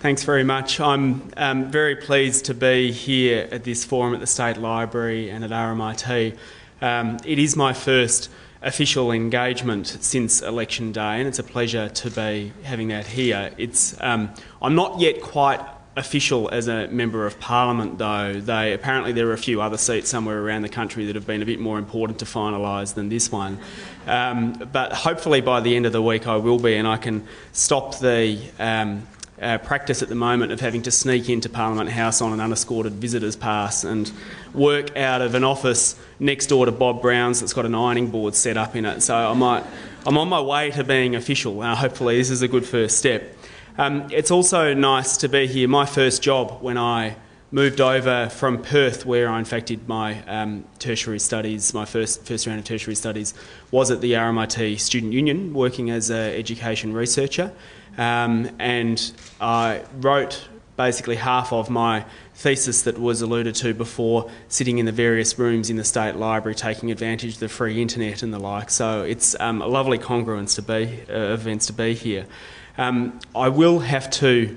Thanks very much. I'm um, very pleased to be here at this forum at the State Library and at RMIT. Um, it is my first official engagement since election day, and it's a pleasure to be having that here. It's um, I'm not yet quite official as a member of parliament, though. They apparently there are a few other seats somewhere around the country that have been a bit more important to finalise than this one. Um, but hopefully by the end of the week I will be, and I can stop the um, uh, practice at the moment of having to sneak into Parliament House on an unescorted visitor's pass and work out of an office next door to Bob Brown's that's got an ironing board set up in it. So I might, I'm on my way to being official. Uh, hopefully, this is a good first step. Um, it's also nice to be here. My first job when I moved over from Perth, where I in fact did my um, tertiary studies, my first first round of tertiary studies, was at the RMIT Student Union, working as an education researcher, um, and I wrote basically half of my thesis that was alluded to before, sitting in the various rooms in the State Library, taking advantage of the free internet and the like. So it's um, a lovely congruence to be uh, events to be here. Um, I will have to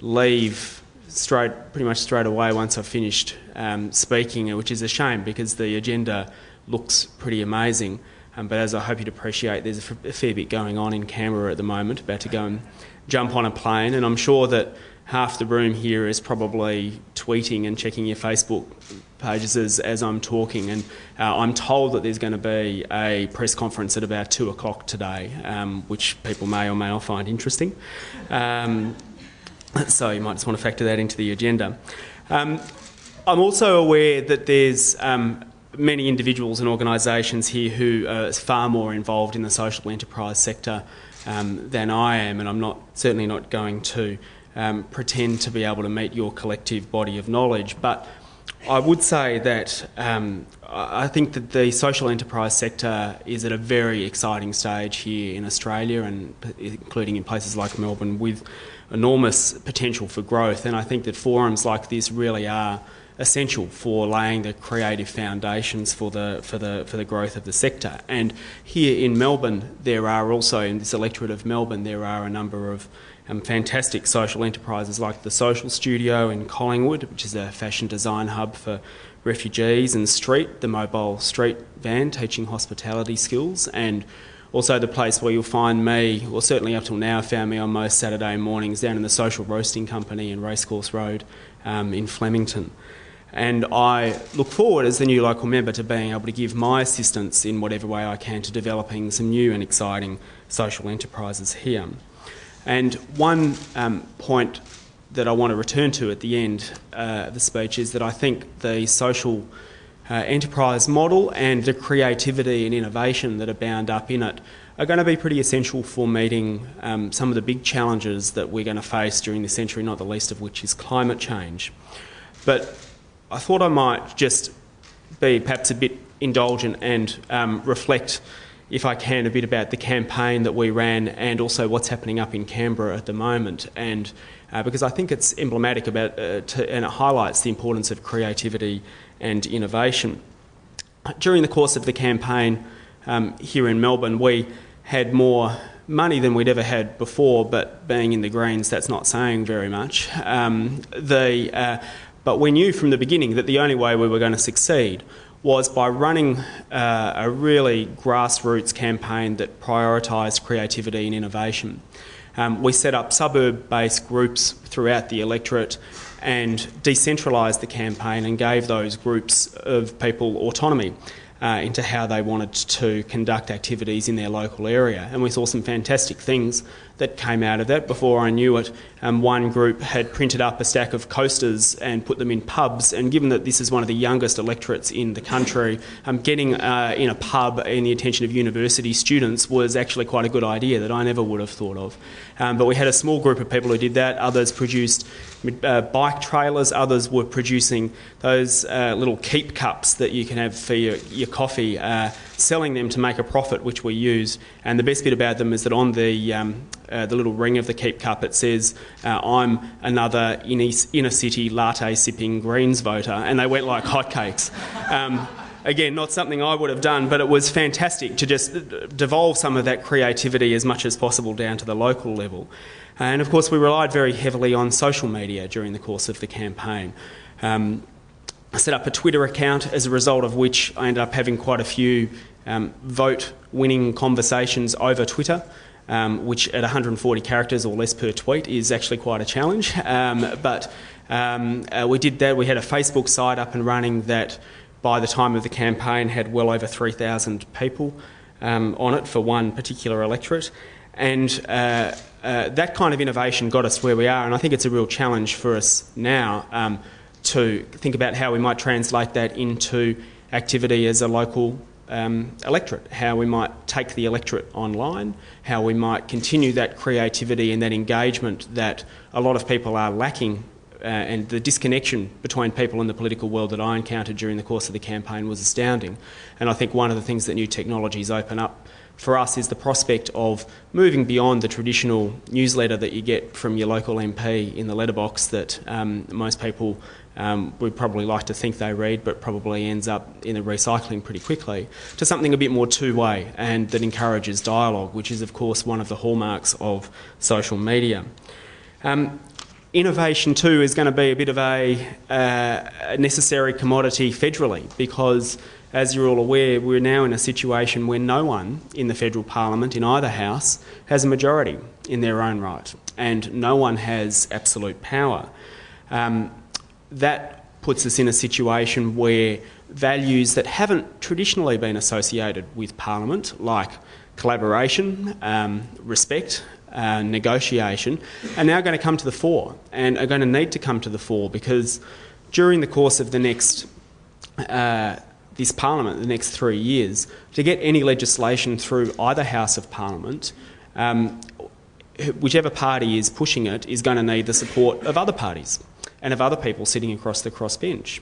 leave straight, pretty much straight away once I've finished um, speaking, which is a shame because the agenda looks pretty amazing. Um, but as I hope you'd appreciate, there's a, f- a fair bit going on in Canberra at the moment, about to go and jump on a plane, and I'm sure that half the room here is probably tweeting and checking your Facebook pages as, as I'm talking. And uh, I'm told that there's going to be a press conference at about two o'clock today, um, which people may or may not find interesting. Um, so you might just want to factor that into the agenda. Um, I'm also aware that there's um, many individuals and organisations here who are far more involved in the social enterprise sector um, than I am, and I'm not certainly not going to um, pretend to be able to meet your collective body of knowledge. But I would say that um, I think that the social enterprise sector is at a very exciting stage here in Australia, and including in places like Melbourne, with enormous potential for growth. And I think that forums like this really are essential for laying the creative foundations for the for the for the growth of the sector. And here in Melbourne, there are also in this electorate of Melbourne, there are a number of um, fantastic social enterprises like the Social Studio in Collingwood, which is a fashion design hub for refugees, and STREAT, the mobile street van teaching hospitality skills, and also the place where you'll find me, or certainly up till now, found me on most Saturday mornings down in the Social Roasting Company in Racecourse Road um, in Flemington. And I look forward as the new local member to being able to give my assistance in whatever way I can to developing some new and exciting social enterprises here. And one um, point that I want to return to at the end uh, of the speech is that I think the social uh, enterprise model and the creativity and innovation that are bound up in it are going to be pretty essential for meeting um, some of the big challenges that we're going to face during this century, not the least of which is climate change. But I thought I might just be perhaps a bit indulgent and um, reflect, if I can, a bit about the campaign that we ran and also what's happening up in Canberra at the moment. And uh, because I think it's emblematic about uh, to, and it highlights the importance of creativity and innovation. During the course of the campaign um, here in Melbourne, we had more money than we'd ever had before, but being in the Greens, that's not saying very much. Um, the, uh, but we knew from the beginning that the only way we were going to succeed was by running uh, a really grassroots campaign that prioritised creativity and innovation. Um, we set up suburb based groups throughout the electorate and decentralised the campaign and gave those groups of people autonomy uh, into how they wanted to conduct activities in their local area. And we saw some fantastic things that came out of that. Before I knew it, um, one group had printed up a stack of coasters and put them in pubs. And given that this is one of the youngest electorates in the country, um, getting uh, in a pub in the attention of university students was actually quite a good idea that I never would have thought of. Um, but we had a small group of people who did that. Others produced uh, bike trailers. Others were producing those uh, little keep cups that you can have for your, your coffee, uh, selling them to make a profit, which we use. And the best bit about them is that on the um, uh, the little ring of the keep cup, it says, uh, I'm another inner city latte sipping Greens voter. And they went like hotcakes. Um, again, not something I would have done, but it was fantastic to just devolve some of that creativity as much as possible down to the local level. And of course, we relied very heavily on social media during the course of the campaign. Um, I set up a Twitter account as a result of which I ended up having quite a few um, vote winning conversations over Twitter. Um, which at 140 characters or less per tweet is actually quite a challenge. Um, but um, uh, we did that. We had a Facebook site up and running that by the time of the campaign had well over 3,000 people um, on it for one particular electorate. And uh, uh, that kind of innovation got us where we are, and I think it's a real challenge for us now um, to think about how we might translate that into activity as a local um, electorate, how we might take the electorate online, how we might continue that creativity and that engagement that a lot of people are lacking uh, and the disconnection between people in the political world that I encountered during the course of the campaign was astounding. And I think one of the things that new technologies open up for us is the prospect of moving beyond the traditional newsletter that you get from your local MP in the letterbox that um, most people um, would probably like to think they read, but probably ends up in the recycling pretty quickly, to something a bit more two way and that encourages dialogue, which is, of course, one of the hallmarks of social media. Um, innovation too is going to be a bit of a, uh, a, necessary commodity federally because, as you're all aware, we're now in a situation where no one in the federal parliament, in either house, has a majority in their own right, and no one has absolute power. Um, that puts us in a situation where values that haven't traditionally been associated with parliament, like collaboration, um, respect, uh, negotiation are now going to come to the fore and are going to need to come to the fore because during the course of the next uh, this parliament, the next three years, to get any legislation through either house of parliament, um, whichever party is pushing it is going to need the support of other parties and of other people sitting across the crossbench,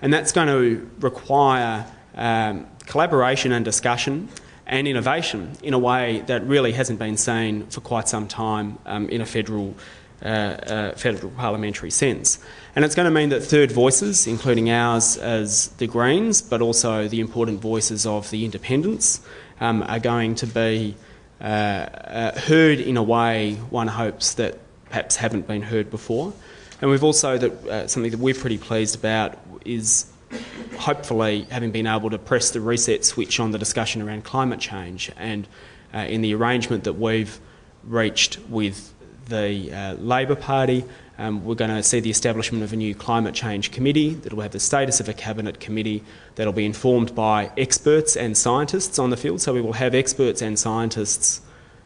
and that's going to require um, collaboration and discussion and innovation in a way that really hasn't been seen for quite some time um, in a federal, uh, uh, federal parliamentary sense. And it's going to mean that third voices, including ours as the Greens, but also the important voices of the independents, um, are going to be uh, uh heard in a way one hopes that perhaps haven't been heard before. And we've also, that, uh, something that we're pretty pleased about is hopefully having been able to press the reset switch on the discussion around climate change and uh, in the arrangement that we've reached with the uh, Labor Party, um, we're going to see the establishment of a new climate change committee that will have the status of a cabinet committee that will be informed by experts and scientists on the field. So we will have experts and scientists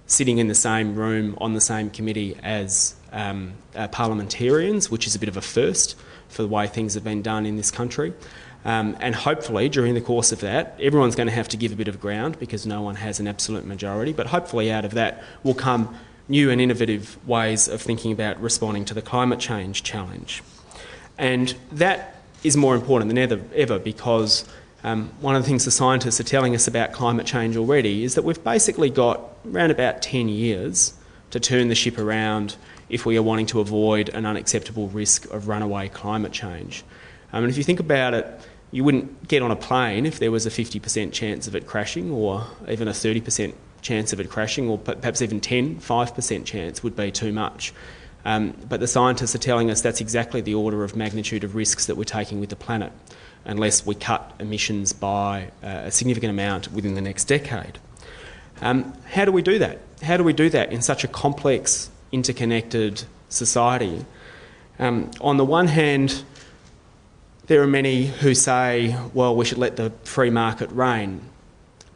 sitting in the same room on the same committee as um, uh, parliamentarians, which is a bit of a first for the way things have been done in this country. Um, and hopefully, during the course of that, everyone's going to have to give a bit of ground because no one has an absolute majority. But hopefully, out of that will come new and innovative ways of thinking about responding to the climate change challenge. And that is more important than ever, ever because um, one of the things the scientists are telling us about climate change already is that we've basically got around about 10 years to turn the ship around if we are wanting to avoid an unacceptable risk of runaway climate change. Um, and if you think about it, you wouldn't get on a plane if there was a 50% chance of it crashing or even a 30% chance of it crashing or perhaps even 10, 5% chance would be too much. Um, but the scientists are telling us that's exactly the order of magnitude of risks that we're taking with the planet unless we cut emissions by uh, a significant amount within the next decade. Um, how do we do that? How do we do that in such a complex, interconnected society? Um, on the one hand, there are many who say, well, we should let the free market reign.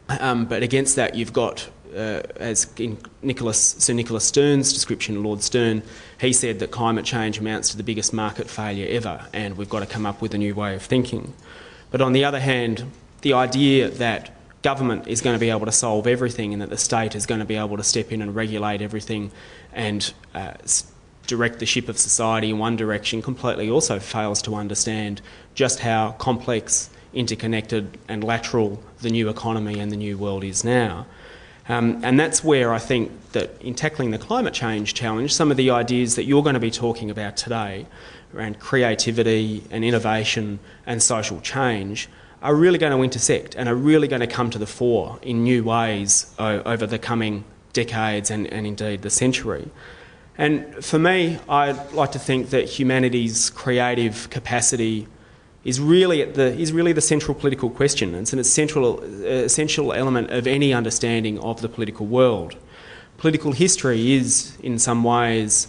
Um, but against that, you've got, uh, as in Nicholas, Sir Nicholas Stern's description, Lord Stern, he said that climate change amounts to the biggest market failure ever, and we've got to come up with a new way of thinking. But on the other hand, the idea that government is going to be able to solve everything and that the state is going to be able to step in and regulate everything and uh, direct the ship of society in one direction completely also fails to understand just how complex, interconnected, and lateral the new economy and the new world is now. Um, and that's where I think that in tackling the climate change challenge, some of the ideas that you're going to be talking about today around creativity and innovation and social change are really going to intersect and are really going to come to the fore in new ways over the coming decades and, and indeed the century. And for me, I like to think that humanity's creative capacity is really, the, is really the central political question. It's an essential, essential element of any understanding of the political world. Political history is, in some ways,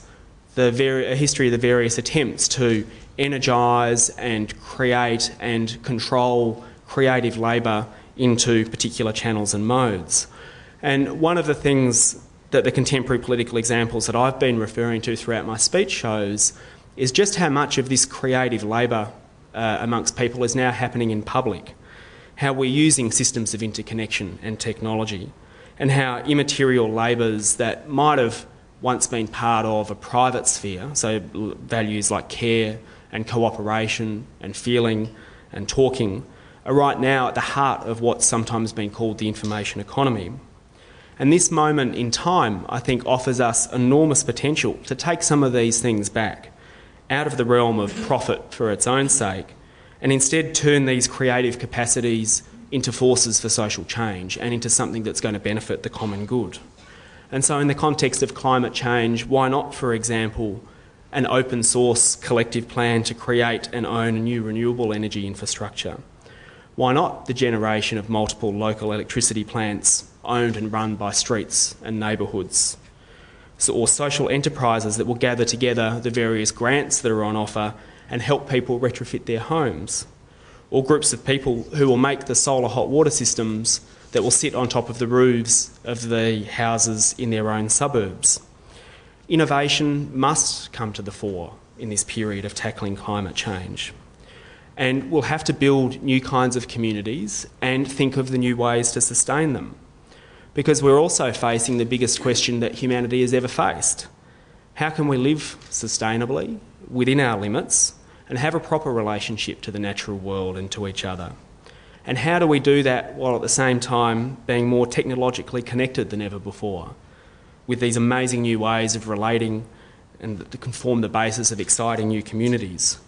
the a history of the various attempts to energise and create and control creative labour into particular channels and modes. And one of the things that the contemporary political examples that I've been referring to throughout my speech shows is just how much of this creative labour uh, amongst people is now happening in public, how we're using systems of interconnection and technology, and how immaterial labours that might have once been part of a private sphere, so values like care and cooperation and feeling and talking, are right now at the heart of what's sometimes been called the information economy. And this moment in time, I think, offers us enormous potential to take some of these things back out of the realm of profit for its own sake and instead turn these creative capacities into forces for social change and into something that's going to benefit the common good. And so, in the context of climate change, why not, for example, an open source collective plan to create and own a new renewable energy infrastructure? Why not the generation of multiple local electricity plants owned and run by streets and neighbourhoods? So, or social enterprises that will gather together the various grants that are on offer and help people retrofit their homes? Or groups of people who will make the solar hot water systems that will sit on top of the roofs of the houses in their own suburbs? Innovation must come to the fore in this period of tackling climate change. And we'll have to build new kinds of communities and think of the new ways to sustain them. Because we're also facing the biggest question that humanity has ever faced. How can we live sustainably within our limits and have a proper relationship to the natural world and to each other? And how do we do that while at the same time being more technologically connected than ever before? With these amazing new ways of relating and that can form the basis of exciting new communities.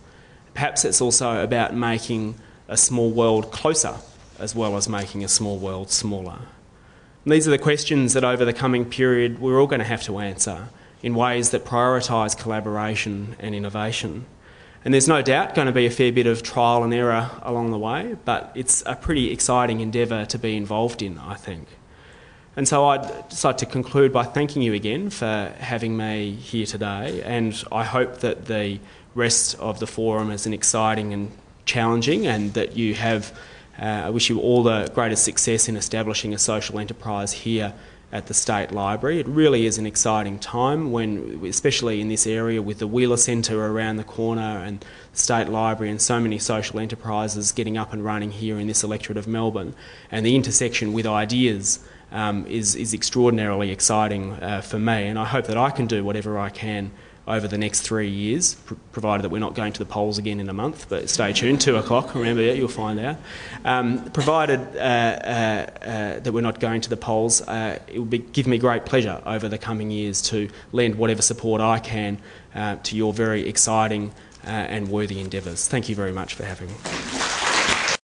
Perhaps it's also about making a small world closer as well as making a small world smaller. And these are the questions that over the coming period we're all going to have to answer in ways that prioritise collaboration and innovation. And there's no doubt going to be a fair bit of trial and error along the way, but it's a pretty exciting endeavour to be involved in, I think. And so I'd just like to conclude by thanking you again for having me here today, and I hope that the rest of the forum is an exciting and challenging, and that you have. Uh, I wish you all the greatest success in establishing a social enterprise here at the State Library. It really is an exciting time when, especially in this area with the Wheeler Centre around the corner and the State Library and so many social enterprises getting up and running here in this electorate of Melbourne, and the intersection with ideas um, is, is extraordinarily exciting uh, for me. And I hope that I can do whatever I can over the next three years, pr- provided that we're not going to the polls again in a month. But stay tuned, two o'clock. Remember that, you'll find out. Um, provided uh, uh, uh, that we're not going to the polls, uh, it will give me great pleasure over the coming years to lend whatever support I can uh, to your very exciting and worthy endeavours. Thank you very much for having me.